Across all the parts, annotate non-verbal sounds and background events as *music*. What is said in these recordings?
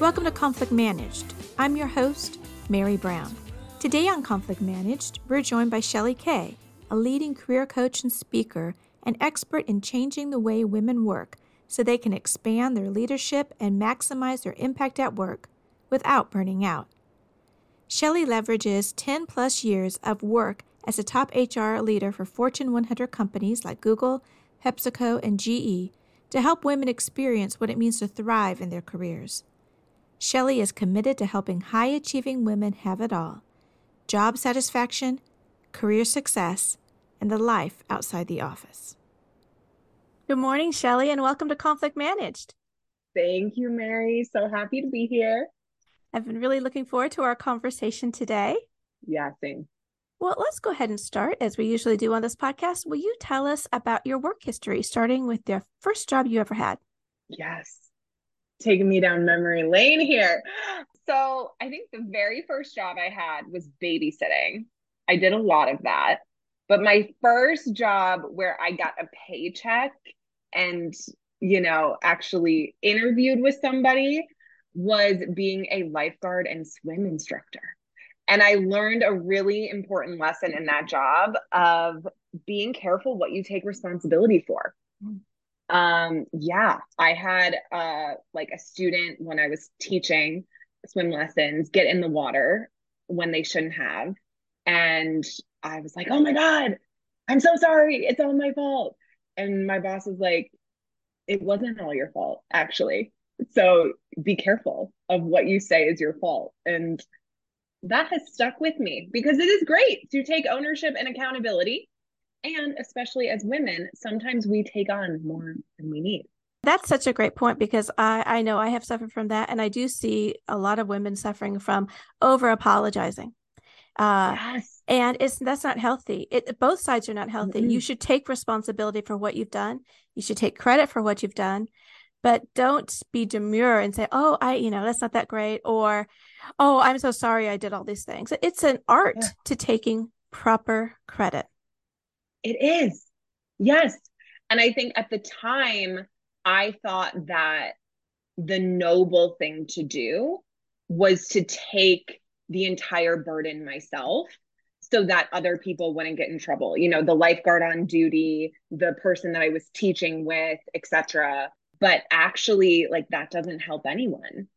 Welcome to Conflict Managed. I'm your host, Merry Brown. Today on Conflict Managed, we're joined by Shelley Kay, a leading career coach and speaker and expert in changing the way women work so they can expand their leadership and maximize their impact at work without burning out. Shelley leverages 10 plus years of work as a top HR leader for Fortune 100 companies like Google, PepsiCo, and GE to help women experience what it means to thrive in their careers. Shelley is committed to helping high achieving women have it all job satisfaction, career success, and the life outside the office. Good morning, Shelley, and welcome to Conflict Managed. Thank you, Merry. So happy to be here. I've been really looking forward to our conversation today. Yeah, same. Well, let's go ahead and start as we usually do on this podcast. Will you tell us about your work history, starting with the first job you ever had? Yes taking me down memory lane here. So I think the very first job I had was babysitting. I did a lot of that. But my first job where I got a paycheck and, you know, actually interviewed with somebody was being a lifeguard and swim instructor. And I learned a really important lesson in that job of being careful what you take responsibility for. Um, yeah, I had uh like a student when I was teaching swim lessons get in the water when they shouldn't have. And I was like, oh my God, I'm so sorry. It's all my fault. And my boss was like, it wasn't all your fault, actually. So be careful of what you say is your fault. And that has stuck with me because it is great to take ownership and accountability and especially as women, sometimes we take on more than we need. That's such a great point because I, I know I have suffered from that. And I do see a lot of women suffering from over apologizing. Uh, yes. And it's that's not healthy. It both sides are not healthy. Mm-hmm. You should take responsibility for what you've done. You should take credit for what you've done, but don't be demure and say, "Oh, I, you know, that's not that great," or "Oh, I'm so sorry I did all these things." It's an art yeah. to taking proper credit. It is. Yes. And I think at the time, I thought that the noble thing to do was to take the entire burden myself so that other people wouldn't get in trouble you know the lifeguard on duty the person that i was teaching with etc but actually like that doesn't help anyone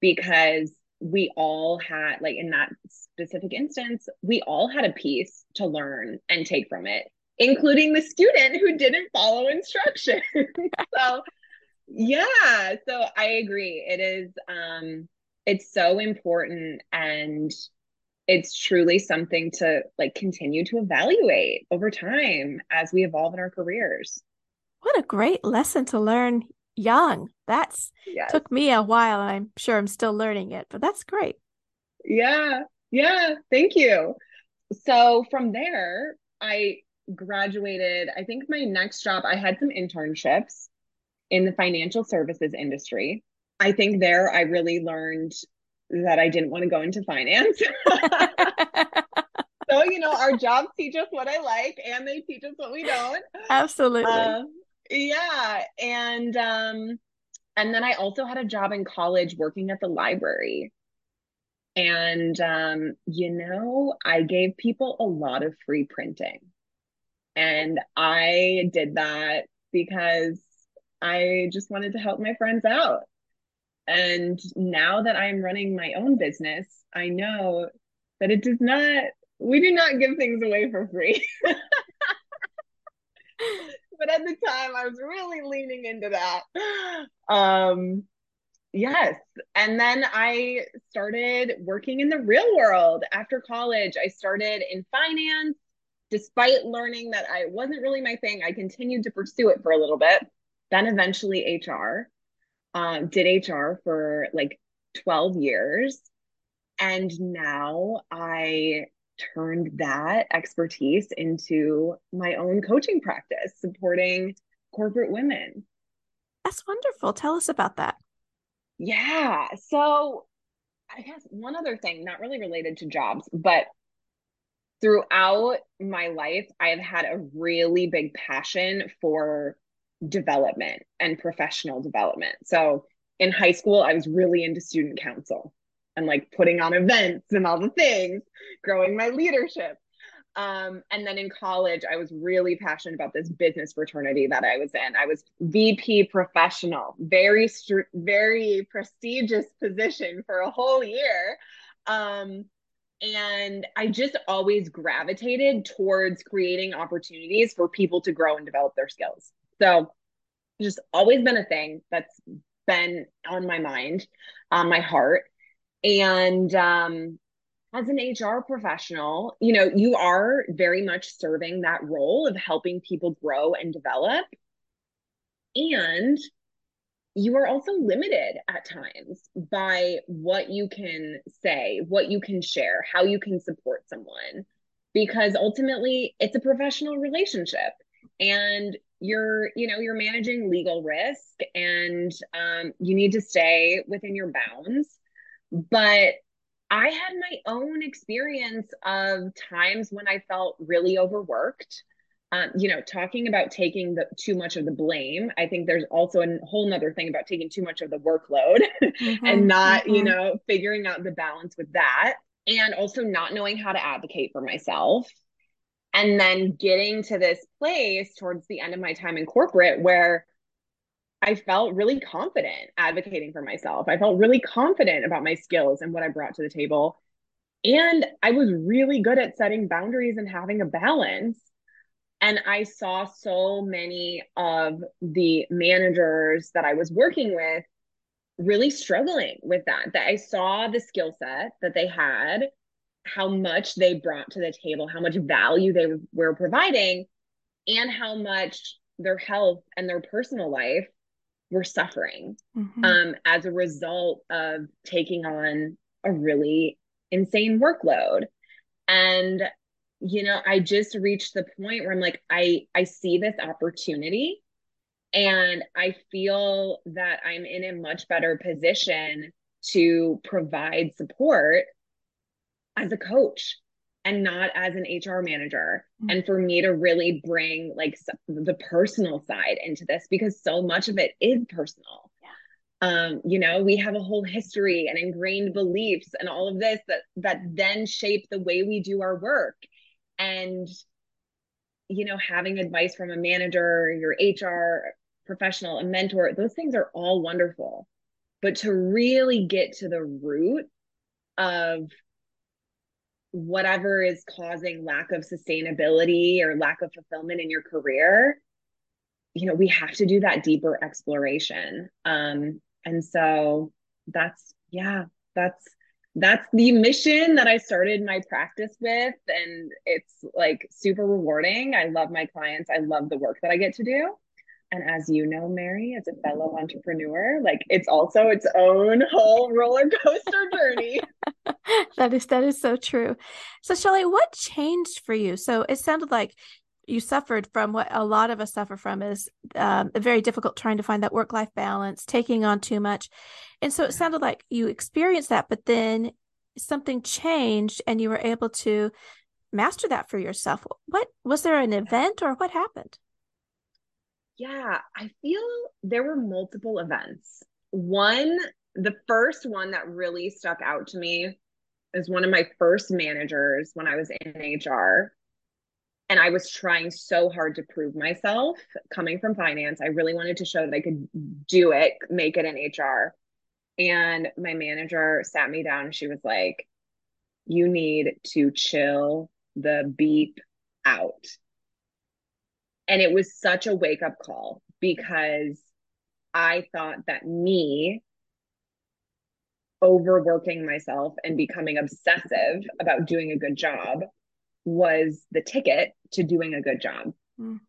because we all had like in that specific instance we all had a piece to learn and take from it including the student who didn't follow instructions *laughs* so yeah so i agree. It is um it's so important and it's truly something to like continue to evaluate over time as we evolve in our careers. What a great lesson to learn young. That's yes. took me a while and I'm sure I'm still learning it, but that's great. Yeah. Yeah. Thank you. So from there, I graduated. I think my next job, I had some internships in the financial services industry. I think there I really learned that I didn't want to go into finance. *laughs* so, you know, our jobs teach us what I like and they teach us what we don't. Absolutely. Uh, yeah and um and then i also had a job in college working at the library. And um you know i gave people a lot of free printing. And i did that because i just wanted to help my friends out. And now that i'm running my own business i know that it does not we do not give things away for free *laughs* but at the time I was really leaning into that. Um yes. And then I started working in the real world after college. I started in finance despite learning that I wasn't really my thing. I continued to pursue it for a little bit. Then eventually HR. Um, did HR for like 12 years. And now I turned that expertise into my own coaching practice, supporting corporate women. That's wonderful. Tell us about that. Yeah. So, I guess one other thing, not really related to jobs, but throughout my life, I have had a really big passion for development and professional development. So, in high school, I was really into student council and like putting on events and all the things, growing my leadership. Um, and then in college, I was really passionate about this business fraternity that I was in. I was VP professional, very, very prestigious position for a whole year. Um, and I just always gravitated towards creating opportunities for people to grow and develop their skills. So, just always been a thing that's been on my mind, on my heart. And um, as an HR professional, you know, you are very much serving that role of helping people grow and develop. And you are also limited at times by what you can say, what you can share, how you can support someone, because ultimately it's a professional relationship. And you're you know you're managing legal risk and um, you need to stay within your bounds but i had my own experience of times when i felt really overworked um, you know talking about taking the too much of the blame i think there's also a whole nother thing about taking too much of the workload *laughs* mm-hmm, and not mm-hmm. you know figuring out the balance with that and also not knowing how to advocate for myself and then getting to this place towards the end of my time in corporate where I felt really confident advocating for myself. I felt really confident about my skills and what I brought to the table. And I was really good at setting boundaries and having a balance. And I saw so many of the managers that I was working with really struggling with that. That I saw the skill set that they had how much they brought to the table, how much value they were providing, and how much their health and their personal life were suffering mm-hmm. um, as a result of taking on a really insane workload. And you know, I just reached the point where I'm like, I I see this opportunity, and I feel that I'm in a much better position to provide support as a coach and not as an HR manager. Mm-hmm. And for me to really bring like the personal side into this because so much of it is personal. Yeah. Um, you know, we have a whole history and ingrained beliefs and all of this that that then shape the way we do our work. And you know, having advice from a manager, your HR professional, a mentor, those things are all wonderful. But to really get to the root of whatever is causing lack of sustainability or lack of fulfillment in your career you know we have to do that deeper exploration um and so that's yeah that's that's the mission that I started my practice with and it's like super rewarding. I love my clients. I love the work that I get to do. And as you know, Merry, as a fellow entrepreneur, like it's also its own whole roller *laughs* coaster journey. *laughs* that is that is so true. So Shelley, what changed for you? So it sounded like you suffered from what a lot of us suffer from is um, very difficult trying to find that work life balance, taking on too much, and so it sounded like you experienced that, but then something changed and you were able to master that for yourself. What was there an event or what happened? Yeah, I feel there were multiple events. One, the first one that really stuck out to me is one of my first managers when I was in HR. And I was trying so hard to prove myself coming from finance. I really wanted to show that I could do it, make it in HR. And my manager sat me down. And she was like, You need to chill the beep out. And it was such a wake up call because I thought that me overworking myself and becoming obsessive about doing a good job was the ticket to doing a good job. Mm.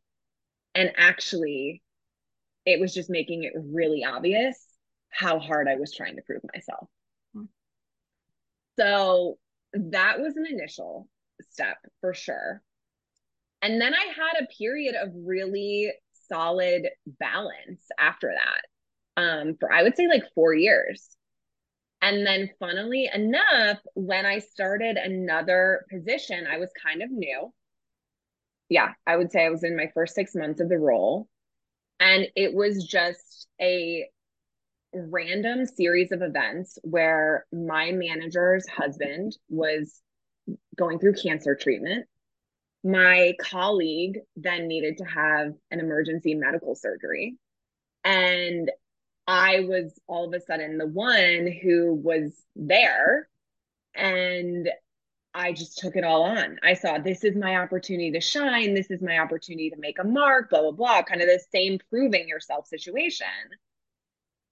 And actually, it was just making it really obvious how hard I was trying to prove myself. Mm. So that was an initial step for sure. And then I had a period of really solid balance after that um, for, I would say, like four years. And then, funnily enough, when I started another position, I was kind of new. Yeah, I would say I was in my first six months of the role. And it was just a random series of events where my manager's husband was going through cancer treatment. My colleague then needed to have an emergency medical surgery. And I was all of a sudden the one who was there. And I just took it all on. I saw this is my opportunity to shine. This is my opportunity to make a mark, blah, blah, blah, kind of the same proving yourself situation.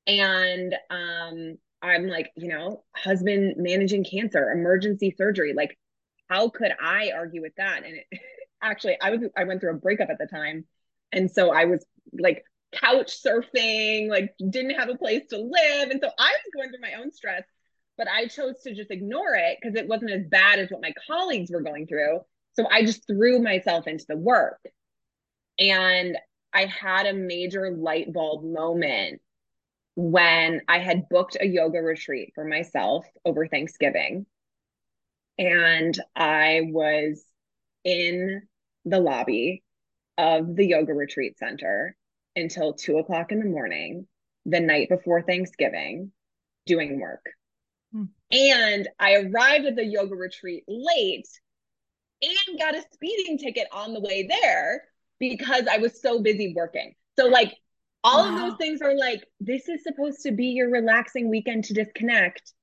And um, I'm like, you know, husband managing cancer, emergency surgery. Like, how could I argue with that? And it, *laughs* actually, I was I went through a breakup at the time, and so I was like couch surfing, like didn't have a place to live, and so I was going through my own stress. But I chose to just ignore it because it wasn't as bad as what my colleagues were going through. So I just threw myself into the work. And I had a major light bulb moment when I had booked a yoga retreat for myself over Thanksgiving. And I was in the lobby of the yoga retreat center until two o'clock in the morning, the night before Thanksgiving, doing work. Hmm. And I arrived at the yoga retreat late and got a speeding ticket on the way there because I was so busy working. So, like, all wow. of those things are like, this is supposed to be your relaxing weekend to disconnect,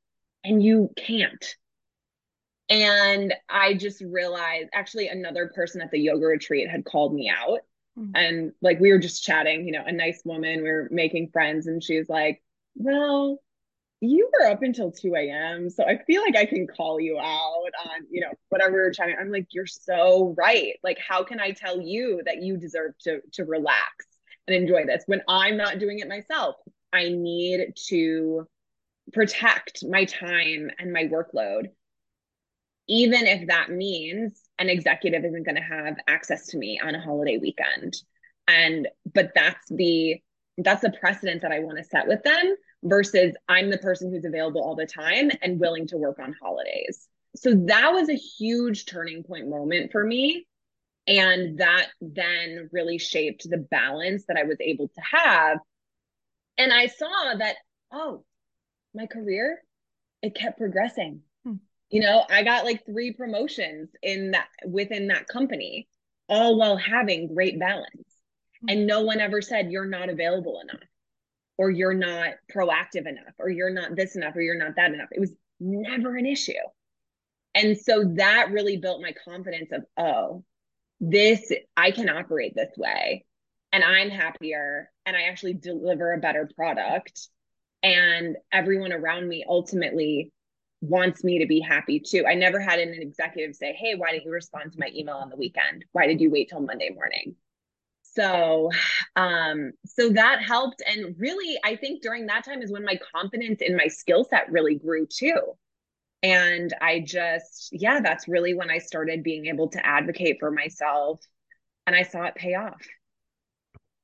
and you can't. And I just realized actually, another person at the yoga retreat had called me out. Mm-hmm. And like, we were just chatting, you know, a nice woman, we were making friends, and she was like, Well, you were up until 2 a.m. So I feel like I can call you out on, you know, whatever we're chatting. I'm like, you're so right. Like, how can I tell you that you deserve to to relax? and enjoy this when I'm not doing it myself. I need to protect my time and my workload, even if that means an executive isn't going to have access to me on a holiday weekend. And, but that's the, that's the precedent that I want to set with them versus I'm the person who's available all the time and willing to work on holidays. So that was a huge turning point moment for me and that then really shaped the balance that I was able to have. And I saw that, oh, my career, it kept progressing. You know, I got like three promotions in that within that company, all while having great balance. And no one ever said you're not available enough, or you're not proactive enough, or you're not this enough, or you're not that enough. It was never an issue. And so that really built my confidence of, oh, this I can operate this way and I'm happier and I actually deliver a better product and everyone around me ultimately wants me to be happy too. I never had an executive say, "Hey, why didn't you respond to my email on the weekend? Why did you wait till Monday morning?" So, um so that helped and really I think during that time is when my confidence in my skill set really grew too and I just, yeah, that's really when I started being able to advocate for myself and I saw it pay off.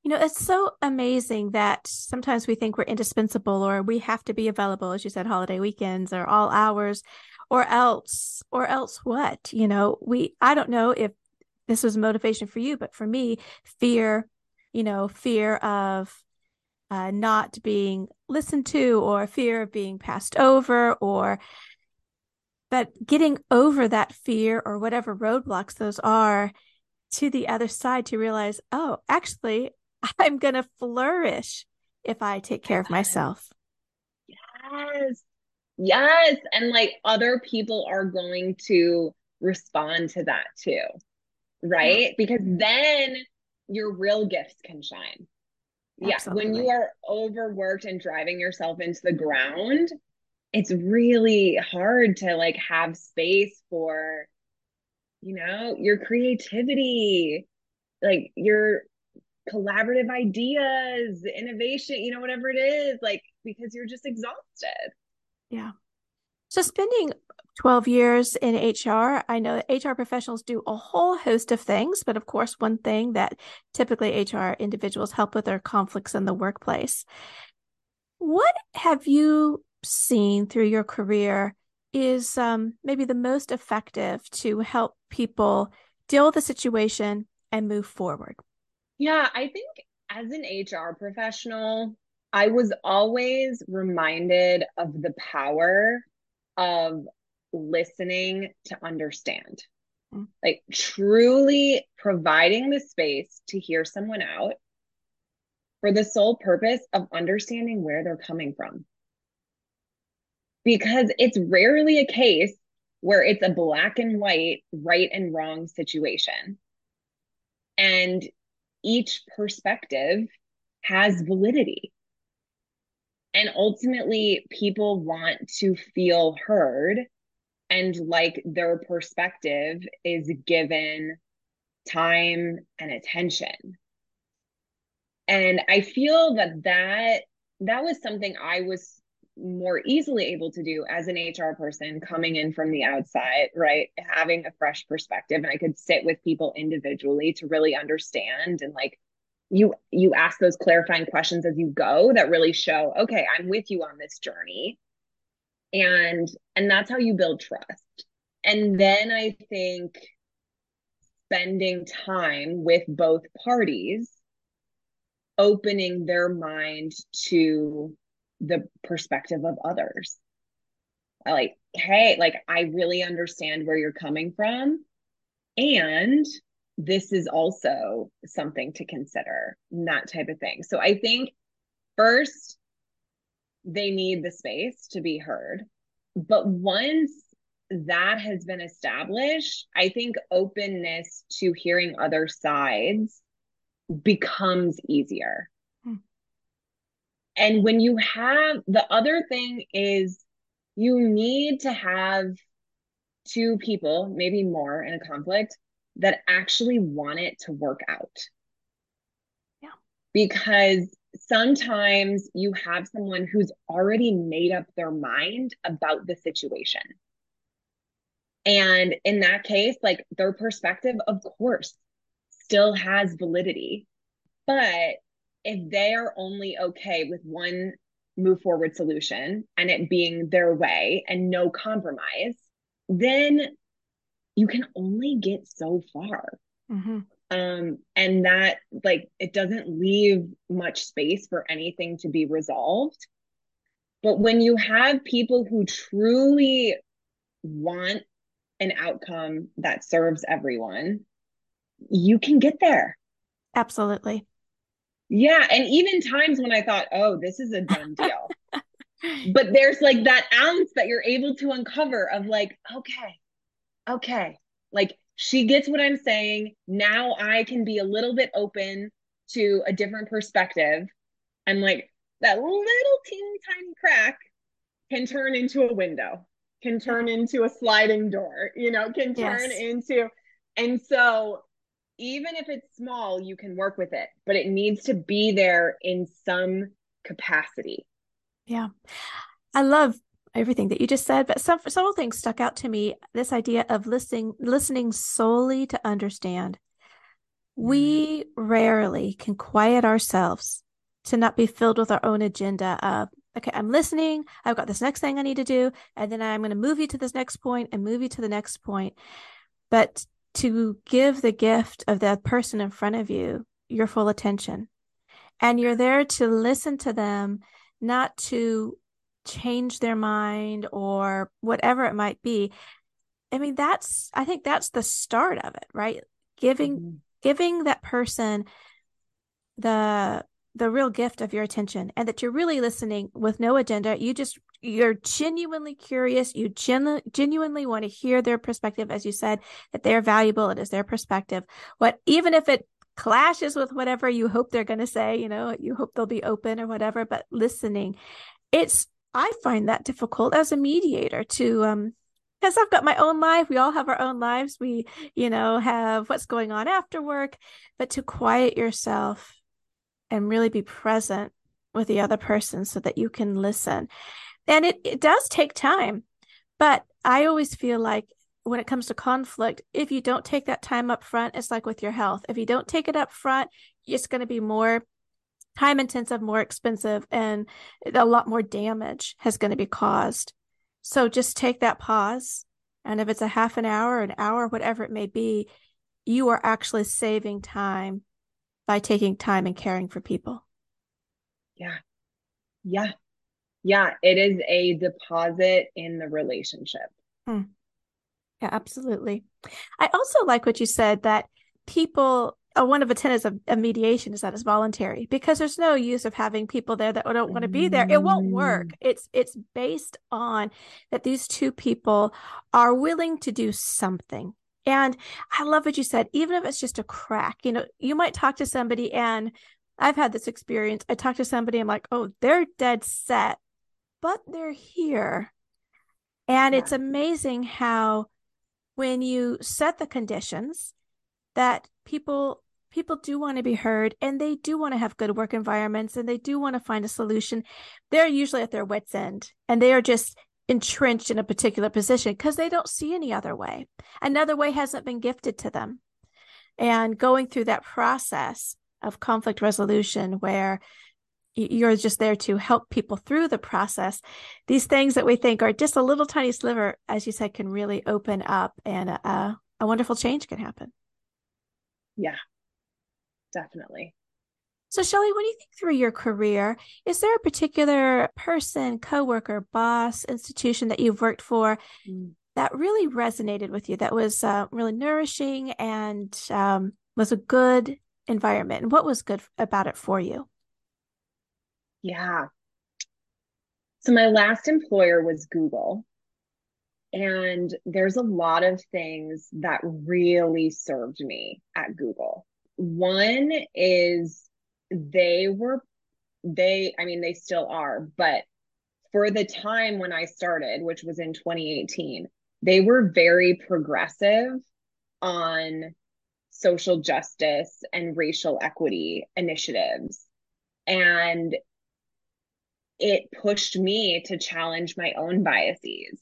You know, it's so amazing that sometimes we think we're indispensable or we have to be available, as you said, holiday weekends or all hours, or else, or else what? You know, we, I don't know if this was motivation for you, but for me, fear, you know, fear of uh, not being listened to or fear of being passed over or but getting over that fear or whatever roadblocks those are to the other side to realize, oh, actually, *laughs* I'm going to flourish if I take care of myself. Yes. Yes. And like other people are going to respond to that too. Right. Because then your real gifts can shine. Yeah. When you are overworked and driving yourself into the ground, it's really hard to like have space for you know your creativity like your collaborative ideas innovation you know whatever it is like because you're just exhausted yeah so spending 12 years in HR, I know that HR professionals do a whole host of things, but of course, one thing that typically HR individuals help with are conflicts in the workplace. What have you seen through your career is um, maybe the most effective to help people deal with the situation and move forward? Yeah, I think as an HR professional, I was always reminded of the power of listening to understand. Mm. Like truly providing the space to hear someone out for the sole purpose of understanding where they're coming from. Because it's rarely a case where it's a black and white, right and wrong situation. And each perspective has validity. And ultimately, people want to feel heard and like their perspective is given time and attention. And I feel that that that was something I was more easily able to do as an HR person coming in from the outside, right? Having a fresh perspective and I could sit with people individually to really understand and like you you ask those clarifying questions as you go that really show okay i'm with you on this journey and and that's how you build trust and then i think spending time with both parties opening their mind to the perspective of others like hey like i really understand where you're coming from and this is also something to consider, that type of thing. So I think first, they need the space to be heard. But once that has been established, I think openness to hearing other sides becomes easier. And when you have the other thing is you need to have two people, maybe more in a conflict, that actually want it to work out. Yeah. Because sometimes you have someone who's already made up their mind about the situation. And in that case, like their perspective, of course, still has validity. But if they are only okay with one move forward solution and it being their way and no compromise, then you can only get so far. Mm-hmm. Um, and that like it doesn't leave much space for anything to be resolved. But when you have people who truly want an outcome that serves everyone, you can get there. Absolutely. Yeah. And even times when I thought, oh, this is a done deal. *laughs* but there's like that ounce that you're able to uncover of like, okay, okay, like she gets what I'm saying. Now I can be a little bit open to a different perspective. And like that little teeny tiny crack can turn into a window, can turn into a sliding door, you know, can turn yes. into. And so even if it's small, you can work with it, but it needs to be there in some capacity. Yeah. I love everything that you just said, but some several things stuck out to me. This idea of listening, listening solely to understand. We mm-hmm. rarely can quiet ourselves to not be filled with our own agenda of, okay, I'm listening. I've got this next thing I need to do. And then I'm going to move you to this next point and move you to the next point. But to give the gift of that person in front of you your full attention. And you're there to listen to them, not to change their mind or whatever it might be i mean that's i think that's the start of it right giving mm-hmm. giving that person the the real gift of your attention and that you're really listening with no agenda. You just you're genuinely curious. You genu- genuinely want to hear their perspective. As you said that they're valuable. It is their perspective. What even if it clashes with whatever you hope they're going to say you know you hope they'll be open or whatever but listening. It's I find that difficult as a mediator to um because I've got my own life. We all have our own lives. We, you know, have what's going on after work, but to quiet yourself and really be present with the other person so that you can listen. And it, it does take time, but I always feel like when it comes to conflict, if you don't take that time up front, it's like with your health. If you don't take it up front, it's going to be more time intensive, more expensive, and a lot more damage has going to be caused. So just take that pause. And if it's a half an hour, an hour, whatever it may be, you are actually saving time by taking time and caring for people. Yeah. Yeah. Yeah. It is a deposit in the relationship. Hmm. Yeah, absolutely. I also like what you said that people uh, one of the tenets of, of, mediation is that it's voluntary because there's no use of having people there that don't want to be there. It won't work. Mm. It's it's based on that these two people are willing to do something. And I love what you said, even if it's just a crack, you know, you might talk to somebody and I've had this experience. I talk to somebody, I'm like, oh, they're dead set, but they're here. And yeah. it's amazing how when you set the conditions that people people do want to be heard and they do want to have good work environments and they do want to find a solution they're usually at their wits end and they are just entrenched in a particular position because they don't see any other way. Another way hasn't been gifted to them. And going through that process of conflict resolution where you're just there to help people through the process these things that we think are just a little tiny sliver as you said can really open up and a, a wonderful change can happen. Yeah. Definitely so shelley when you think through your career? Is there a particular person coworker boss institution that you've worked for mm. that really resonated with you that was uh, really nourishing and um, was a good environment? And what was good about it for you? Yeah. So my last employer was google. And there's a lot of things that really served me at google. One is they were they i mean they still are but for the time when i started which was in 2018 they were very progressive on social justice and racial equity initiatives. And it pushed me to challenge my own biases.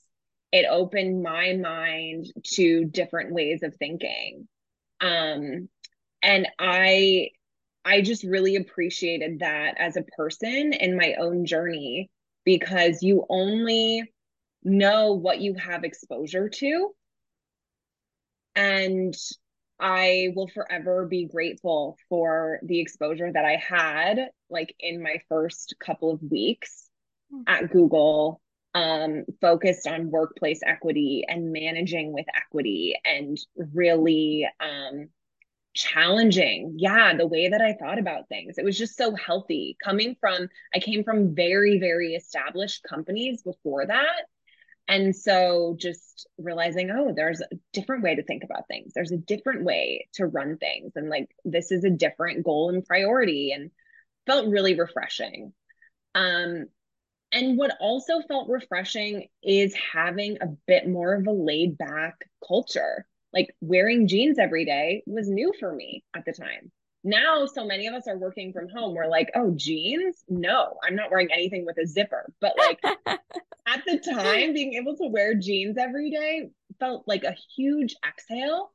It opened my mind to different ways of thinking. Um, and I I just really appreciated that as a person in my own journey because you only know what you have exposure to. And I will forever be grateful for the exposure that I had like in my first couple of weeks mm-hmm. at Google um, focused on workplace equity and managing with equity and really um, challenging yeah the way that i thought about things it was just so healthy coming from i came from very very established companies before that and so just realizing, oh, there's a different way to think about things. There's a different way to run things. And like, this is a different goal and priority and felt really refreshing. Um, and what also felt refreshing is having a bit more of a laid back culture. Like wearing jeans every day was new for me at the time. Now, so many of us are working from home. We're like, oh, jeans? No, I'm not wearing anything with a zipper. But like *laughs* at the time, being able to wear jeans every day felt like a huge exhale.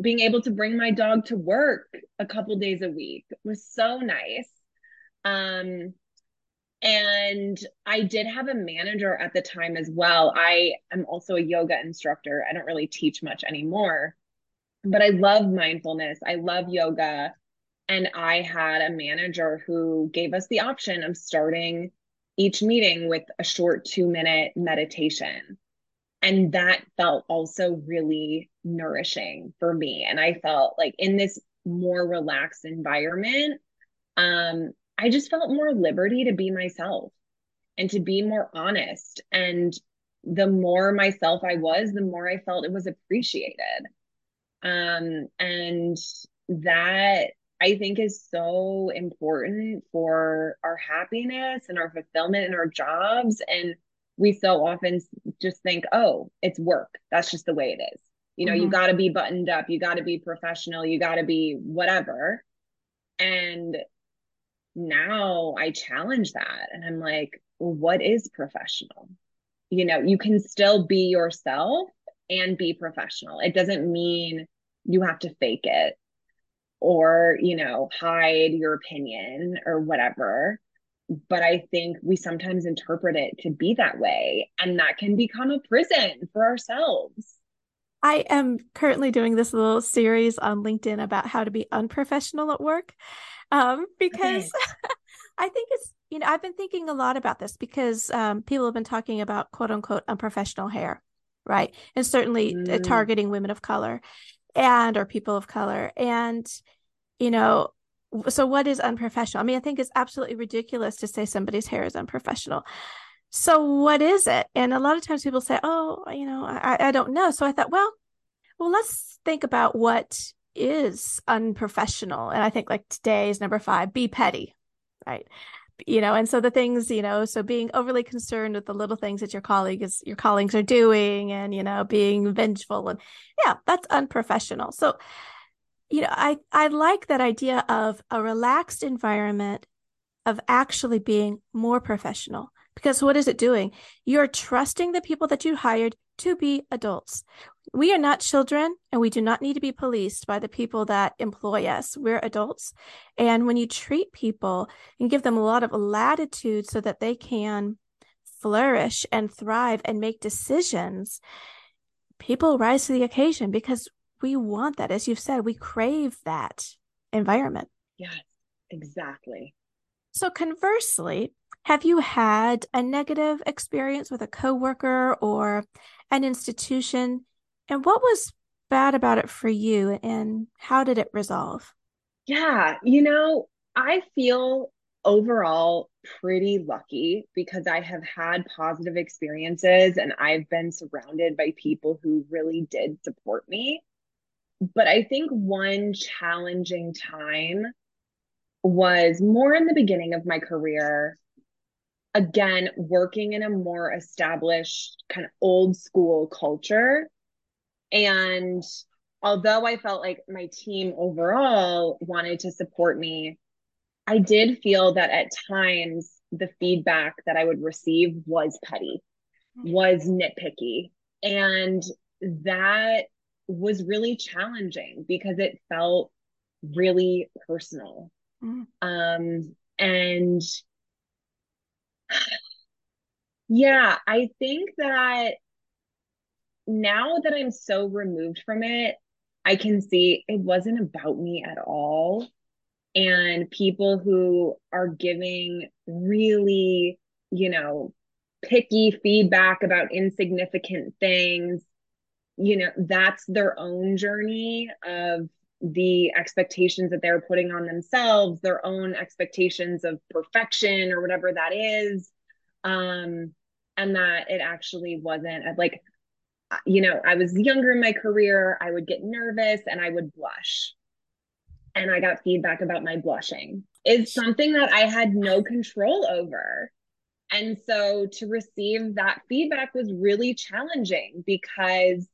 Being able to bring my dog to work a couple days a week was so nice. Um, and I did have a manager at the time as well. I am also a yoga instructor. I don't really teach much anymore, but I love mindfulness. I love yoga. And I had a manager who gave us the option of starting each meeting with a short two minute meditation. And that felt also really nourishing for me. And I felt like in this more relaxed environment, um, I just felt more liberty to be myself and to be more honest. And the more myself I was, the more I felt it was appreciated. Um, and that I think is so important for our happiness and our fulfillment in our jobs. And we so often just think, oh, it's work. That's just the way it is. You know, mm-hmm. you got to be buttoned up, you got to be professional, you got to be whatever. And now I challenge that and I'm like, well, what is professional? You know, you can still be yourself and be professional. It doesn't mean you have to fake it or, you know, hide your opinion or whatever. But I think we sometimes interpret it to be that way, and that can become a prison for ourselves. I am currently doing this little series on LinkedIn about how to be unprofessional at work um, because okay. *laughs* I think it's you know, I've been thinking a lot about this because um, people have been talking about quote unquote unprofessional hair, right? And certainly uh, mm. targeting women of color and or people of color. And, you know, so what is unprofessional? I mean, I think it's absolutely ridiculous to say somebody's hair is unprofessional. So what is it? And a lot of times people say, oh, you know, I, I don't know. So I thought, well, well, let's think about what is unprofessional. And I think like today is number five, be petty, right? you know and so the things you know so being overly concerned with the little things that your colleague is your colleagues are doing and you know being vengeful and yeah that's unprofessional so you know i i like that idea of a relaxed environment of actually being more professional because what is it doing you're trusting the people that you hired to be adults we are not children and we do not need to be policed by the people that employ us. We're adults. And when you treat people and give them a lot of latitude so that they can flourish and thrive and make decisions, people rise to the occasion because we want that. As you've said, we crave that environment. Yes, exactly. So, conversely, have you had a negative experience with a coworker or an institution and what was bad about it for you and how did it resolve? Yeah, you know, I feel overall pretty lucky because I have had positive experiences and I've been surrounded by people who really did support me. But I think one challenging time was more in the beginning of my career. Again, working in a more established, kind of old school culture and although I felt like my team overall wanted to support me, I did feel that at times the feedback that I would receive was petty, was nitpicky. And that was really challenging because it felt really personal. Mm. Um, and *sighs* yeah, I think that now that I'm so removed from it, I can see it wasn't about me at all. And people who are giving really, you know, picky feedback about insignificant things, you know, that's their own journey of the expectations that they're putting on themselves, their own expectations of perfection or whatever that is. Um, and that it actually wasn't like you know, I was younger in my career, I would get nervous and I would blush. And I got feedback about my blushing. Is something that I had no control over. And so to receive that feedback was really challenging because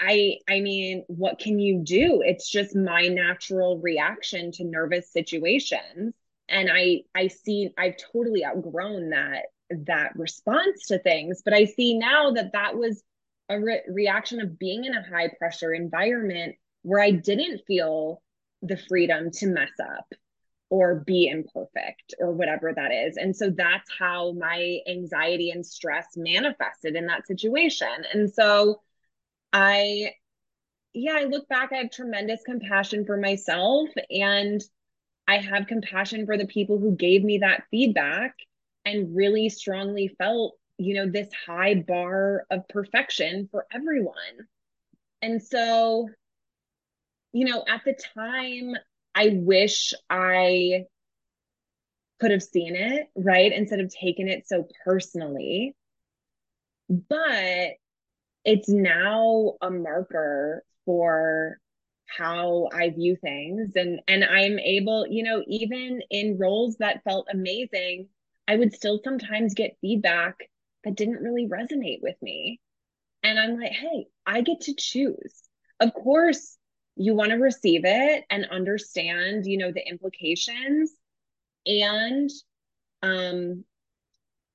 I I mean, what can you do? It's just my natural reaction to nervous situations. And I I see I've totally outgrown that that response to things but i see now that that was a re- reaction of being in a high pressure environment where i didn't feel the freedom to mess up or be imperfect or whatever that is. And so that's how my anxiety and stress manifested in that situation. And so i yeah i look back i have tremendous compassion for myself and i have compassion for the people who gave me that feedback and really strongly felt, you know, this high bar of perfection for everyone. And so, you know, at the time, I wish I could have seen it, right? Instead of taking it so personally. But it's now a marker for how I view things and and I'm able, you know, even in roles that felt amazing, I would still sometimes get feedback that didn't really resonate with me. And I'm like, hey, I get to choose. Of course, you want to receive it and understand, you know, the implications. And um,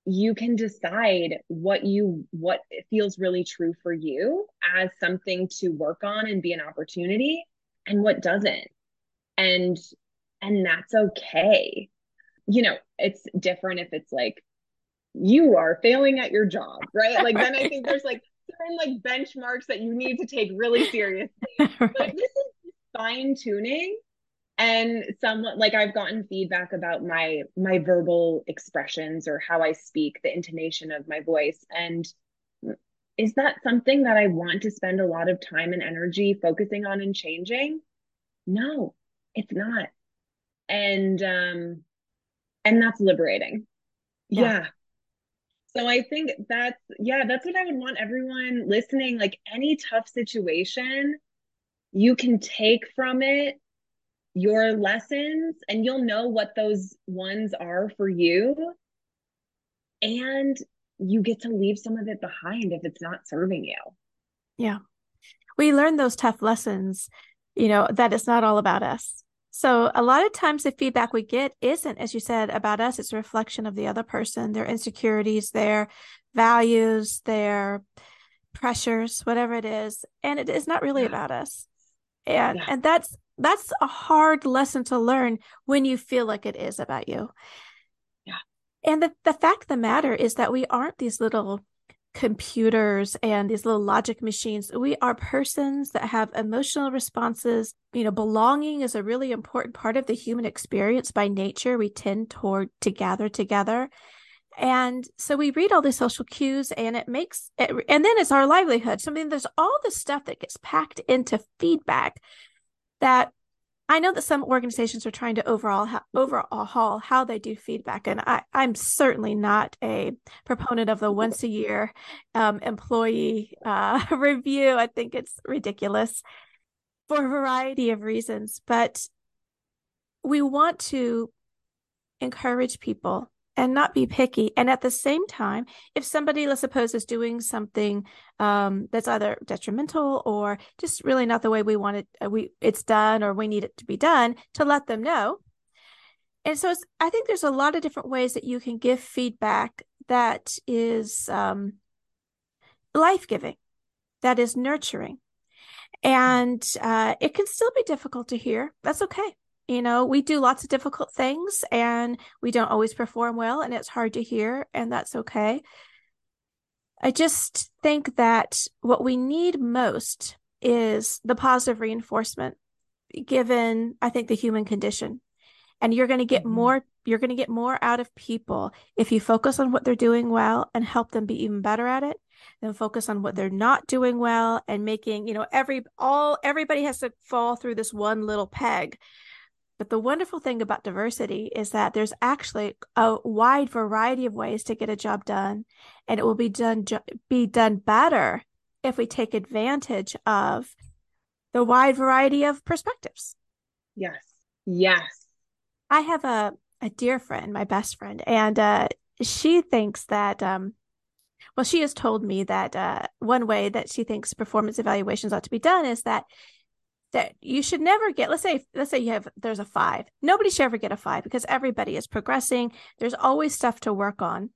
you can decide what you what feels really true for you as something to work on and be an opportunity and what doesn't and and that's okay you know, it's different if it's like you are failing at your job, right? Like then I think there's like *laughs* certain like benchmarks that you need to take really seriously. *laughs* right. But this is fine tuning, and someone like I've gotten feedback about my my verbal expressions or how I speak, the intonation of my voice. And is that something that I want to spend a lot of time and energy focusing on and changing? No, it's not. And um and that's liberating. yeah. yeah. So I think that's yeah, that's what I would want everyone listening like any tough situation you can take from it your lessons and you'll know what those ones are for you and you get to leave some of it behind if it's not serving you yeah we learn those tough lessons you know that it's not all about us so a lot of times the feedback we get isn't as you said about us it's a reflection of the other person their insecurities their values their pressures whatever it is and it is not really yeah. about us and yeah. and that's that's a hard lesson to learn when you feel like it is about you. Yeah. And the, the fact of the matter is that we aren't these little computers and these little logic machines. We are persons that have emotional responses. You know, belonging is a really important part of the human experience by nature. We tend toward to gather together. And so we read all these social cues and it makes it, and then it's our livelihood. So I mean, there's all this stuff that gets packed into feedback that I know that some organizations are trying to overall overhaul how they do feedback, and I, I'm certainly not a proponent of the once a year um, employee uh, *laughs* review. I think it's ridiculous for a variety of reasons, but we want to encourage people and not be picky. And at the same time, if somebody, let's suppose, is doing something um, that's either detrimental or just really not the way we want it, uh, we it's done or we need it to be done, to let them know. And so, I think there's a lot of different ways that you can give feedback that is um, life giving, that is nurturing, and uh, it can still be difficult to hear. That's okay you know, we do lots of difficult things and we don't always perform well and it's hard to hear, and that's okay. I just think that what we need most is the positive reinforcement given I think the human condition. And you're going to get mm-hmm. more you're going to get more out of people if you focus on what they're doing well and help them be even better at it then focus on what they're not doing well and making you know every all everybody has to fall through this one little peg but the wonderful thing about diversity is that there's actually a wide variety of ways to get a job done, and it will be done be done better if we take advantage of the wide variety of perspectives. Yes. Yes. I have a a dear friend, my best friend, and uh, she thinks that um, well, she has told me that uh, one way that she thinks performance evaluations ought to be done is that that you should never get let's say let's say you have there's a five. Nobody should ever get a five because everybody is progressing. There's always stuff to work on.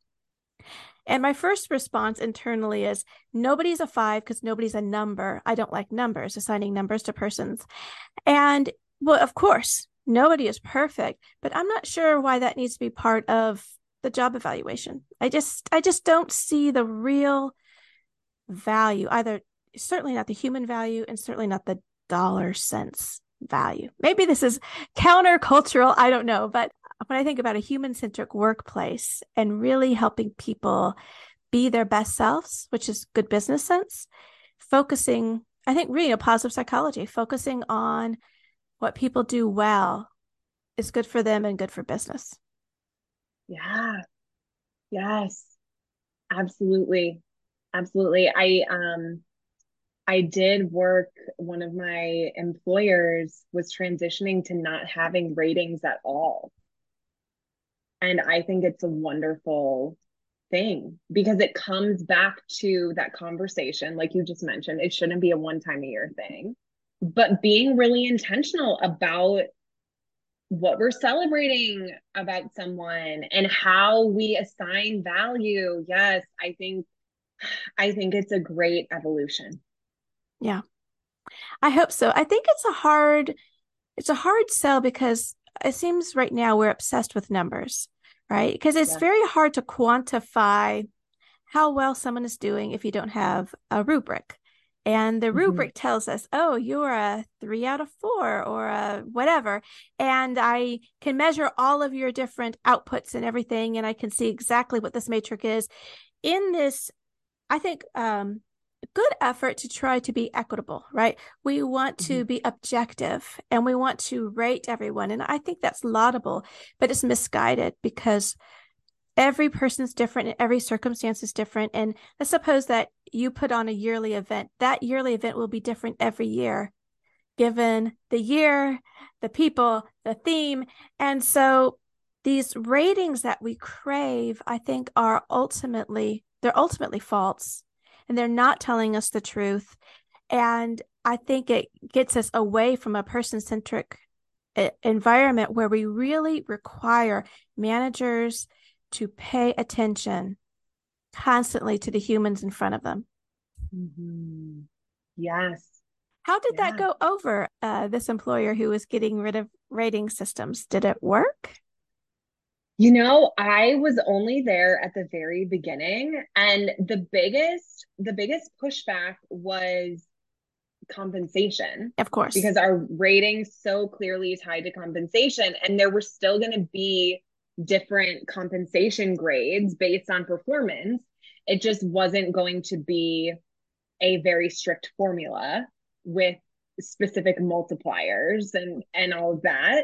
And my first response internally is nobody's a five because nobody's a number. I don't like numbers assigning numbers to persons. And well of course nobody is perfect but i'm not sure why that needs to be part of the job evaluation. I just i just don't see the real value either certainly not the human value and certainly not the dollar sense value. Maybe this is countercultural, I don't know, but when I think about a human centric workplace and really helping people be their best selves, which is good business sense, focusing, I think, really a positive psychology, focusing on what people do well is good for them and good for business. Yeah. Yes. Absolutely. Absolutely. I um I did work, one of my employers was transitioning to not having ratings at all. And I think it's a wonderful thing because it comes back to that conversation, like you just mentioned. It shouldn't be a one time a year thing, but being really intentional about what we're celebrating about someone and how we assign value. Yes, I think I think it's a great evolution. Yeah. I hope so. I think it's a hard it's a hard sell because it seems right now we're obsessed with numbers, right? Because it's yeah. very hard to quantify how well someone is doing if you don't have a rubric. And the mm-hmm. rubric tells us, oh, you're a three out of four or a whatever. And I can measure all of your different outputs and everything. And I can see exactly what this matrix is. In this, I think, um, good effort to try to be equitable, right? We want to mm-hmm. be objective and we want to rate everyone. And I think that's laudable, but it's misguided because every person's different and every circumstance is different. And let's suppose that you put on a yearly event, that yearly event will be different every year, given the year, the people, the theme. And so these ratings that we crave, I think, are ultimately, they're ultimately false and they're not telling us the truth. And I think it gets us away from a person centric environment where we really require managers to pay attention constantly to the humans in front of them. Mm-hmm. Yes. How did yeah. that go over uh, this employer who was getting rid of rating systems? Did it work? You know, I was only there at the very beginning and the biggest the biggest pushback was compensation. Of course. Because our rating so clearly tied to compensation and there were still going to be different compensation grades based on performance. It just wasn't going to be a very strict formula with specific multipliers and and all of that.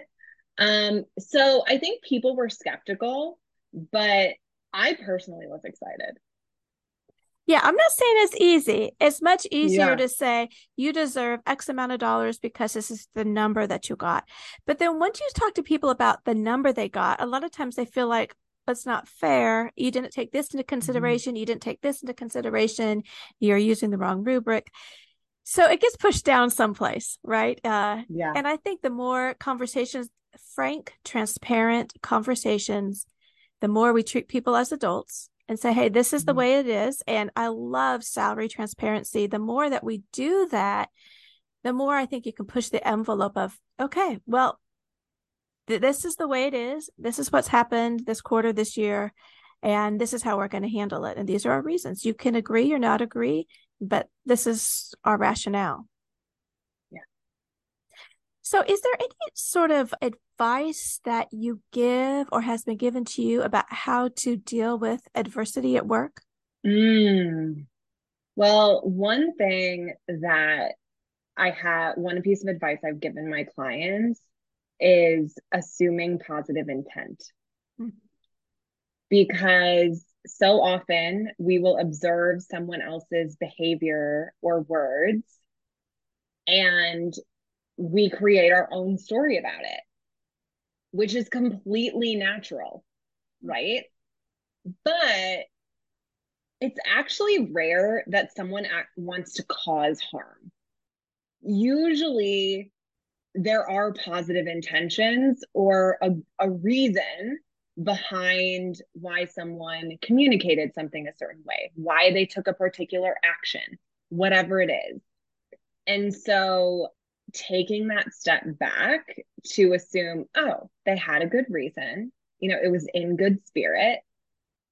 Um, so I think people were skeptical, but I personally was excited. Yeah, I'm not saying it's easy. It's much easier yeah. to say you deserve X amount of dollars because this is the number that you got. But then once you talk to people about the number they got, a lot of times they feel like it's not fair. You didn't take this into mm-hmm. consideration. Mm-hmm. You didn't take this into consideration. You're using the wrong rubric. So it gets pushed down someplace, right? Uh, yeah. And I think the more conversations, frank, transparent conversations, the more we treat people as adults and say, hey, this is the mm-hmm. way it is. And I love salary transparency. The more that we do that, the more I think you can push the envelope of, okay, well, th- this is the way it is. This is what's happened this quarter, this year. And this is how we're going to handle it. And these are our reasons. You can agree or not agree, but this is our rationale. Yeah. So, is there any sort of advice that you give or has been given to you about how to deal with adversity at work? Mm. Well, one thing that I have, one piece of advice I've given my clients is assuming positive intent. Mm. Because so often we will observe someone else's behavior or words and we create our own story about it, which is completely natural, right? But it's actually rare that someone act, wants to cause harm. Usually, there are positive intentions or a, a reason behind why someone communicated something a certain way, why they took a particular action, whatever it is. And so taking that step back to assume, oh, they had a good reason, you know, it was in good spirit,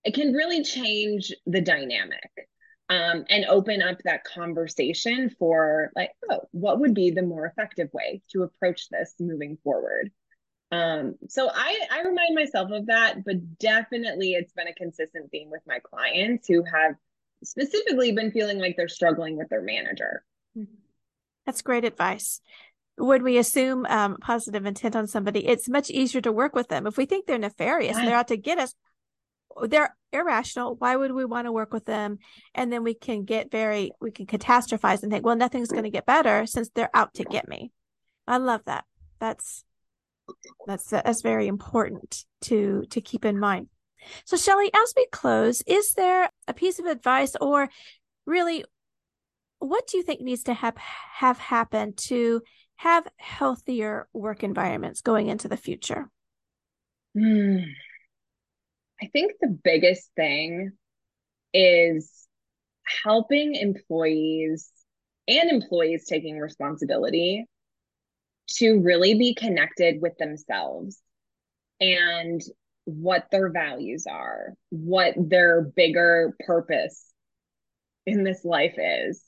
it can really change the dynamic um, and open up that conversation for, like, oh, what would be the more effective way to approach this moving forward? Um, so I, I remind myself of that, but definitely it's been a consistent theme with my clients who have specifically been feeling like they're struggling with their manager. Mm-hmm. That's great advice. Would we assume um, positive intent on somebody? It's much easier to work with them. If we think they're nefarious and they're out to get us, they're irrational. Why would we want to work with them? And then we can get very, we can catastrophize and think, well, nothing's going to get better since they're out to get me. I love that. That's that's that's very important to to keep in mind. So, Shelley, as we close, is there a piece of advice or really what do you think needs to have have happened to have healthier work environments going into the future? Mm. I think the biggest thing is helping employees and employees taking responsibility to really be connected with themselves and what their values are, what their bigger purpose in this life is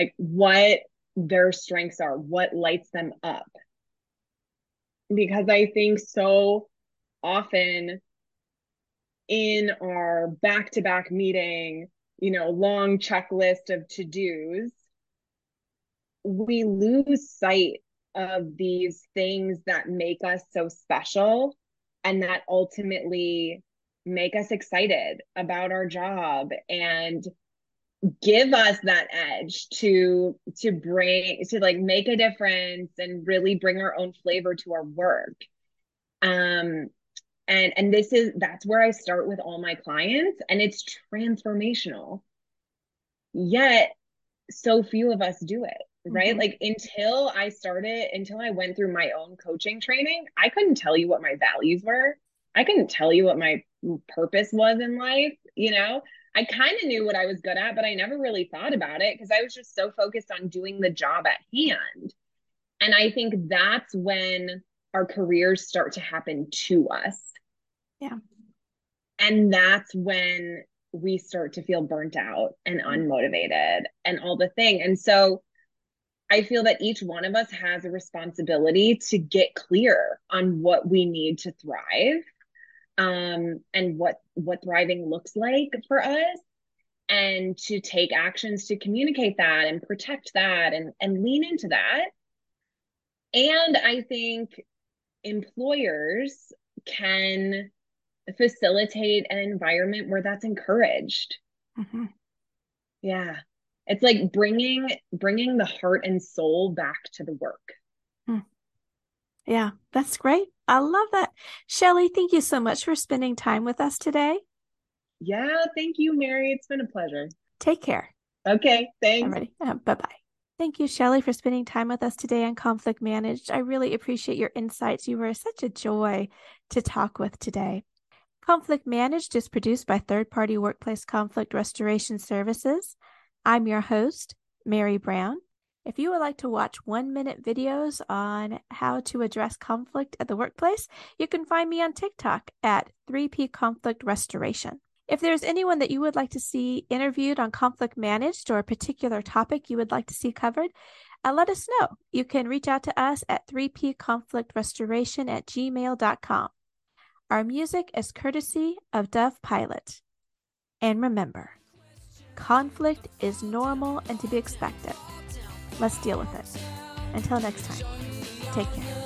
like what their strengths are, what lights them up. Because I think so often in our back to back meeting, you know, long checklist of to dos, we lose sight of these things that make us so special and that ultimately make us excited about our job and give us that edge to to bring to like make a difference and really bring our own flavor to our work. Um and and this is that's where i start with all my clients and it's transformational. Yet so few of us do it right? Mm-hmm. like until i started until i went through my own coaching training i couldn't tell you what my values were. I couldn't tell you what my purpose was in life you know I kind of knew what I was good at, but I never really thought about it because I was just so focused on doing the job at hand. And I think that's when our careers start to happen to us. Yeah. And that's when we start to feel burnt out and mm-hmm. unmotivated and all the thing. And so I feel that each one of us has a responsibility to get clear on what we need to thrive um, and what what thriving looks like for us. And to take actions to communicate that and protect that and and lean into that. And i think employers can facilitate an environment where that's encouraged. Mm-hmm. yeah. It's like bringing bringing the heart and soul back to the work. Hmm. Yeah that's great I love that. Shelley, thank you so much for spending time with us today. Yeah, thank you, Merry. It's been a pleasure. Take care. Okay, thanks. Uh, bye bye. Thank you, Shelley, for spending time with us today on Conflict Managed. I really appreciate your insights. You were such a joy to talk with today. Conflict Managed is produced by third party workplace conflict restoration services. I'm your host, Merry Brown. If you would like to watch one minute videos on how to address conflict at the workplace, you can find me on TikTok at 3P Conflict Restoration. If there's anyone that you would like to see interviewed on conflict managed or a particular topic you would like to see covered, uh, let us know. You can reach out to us at 3P Conflict Restoration at gmail.com. Our music is courtesy of Dove Pilot. And remember, conflict is normal and to be expected. Let's deal with it. Until next time, take care.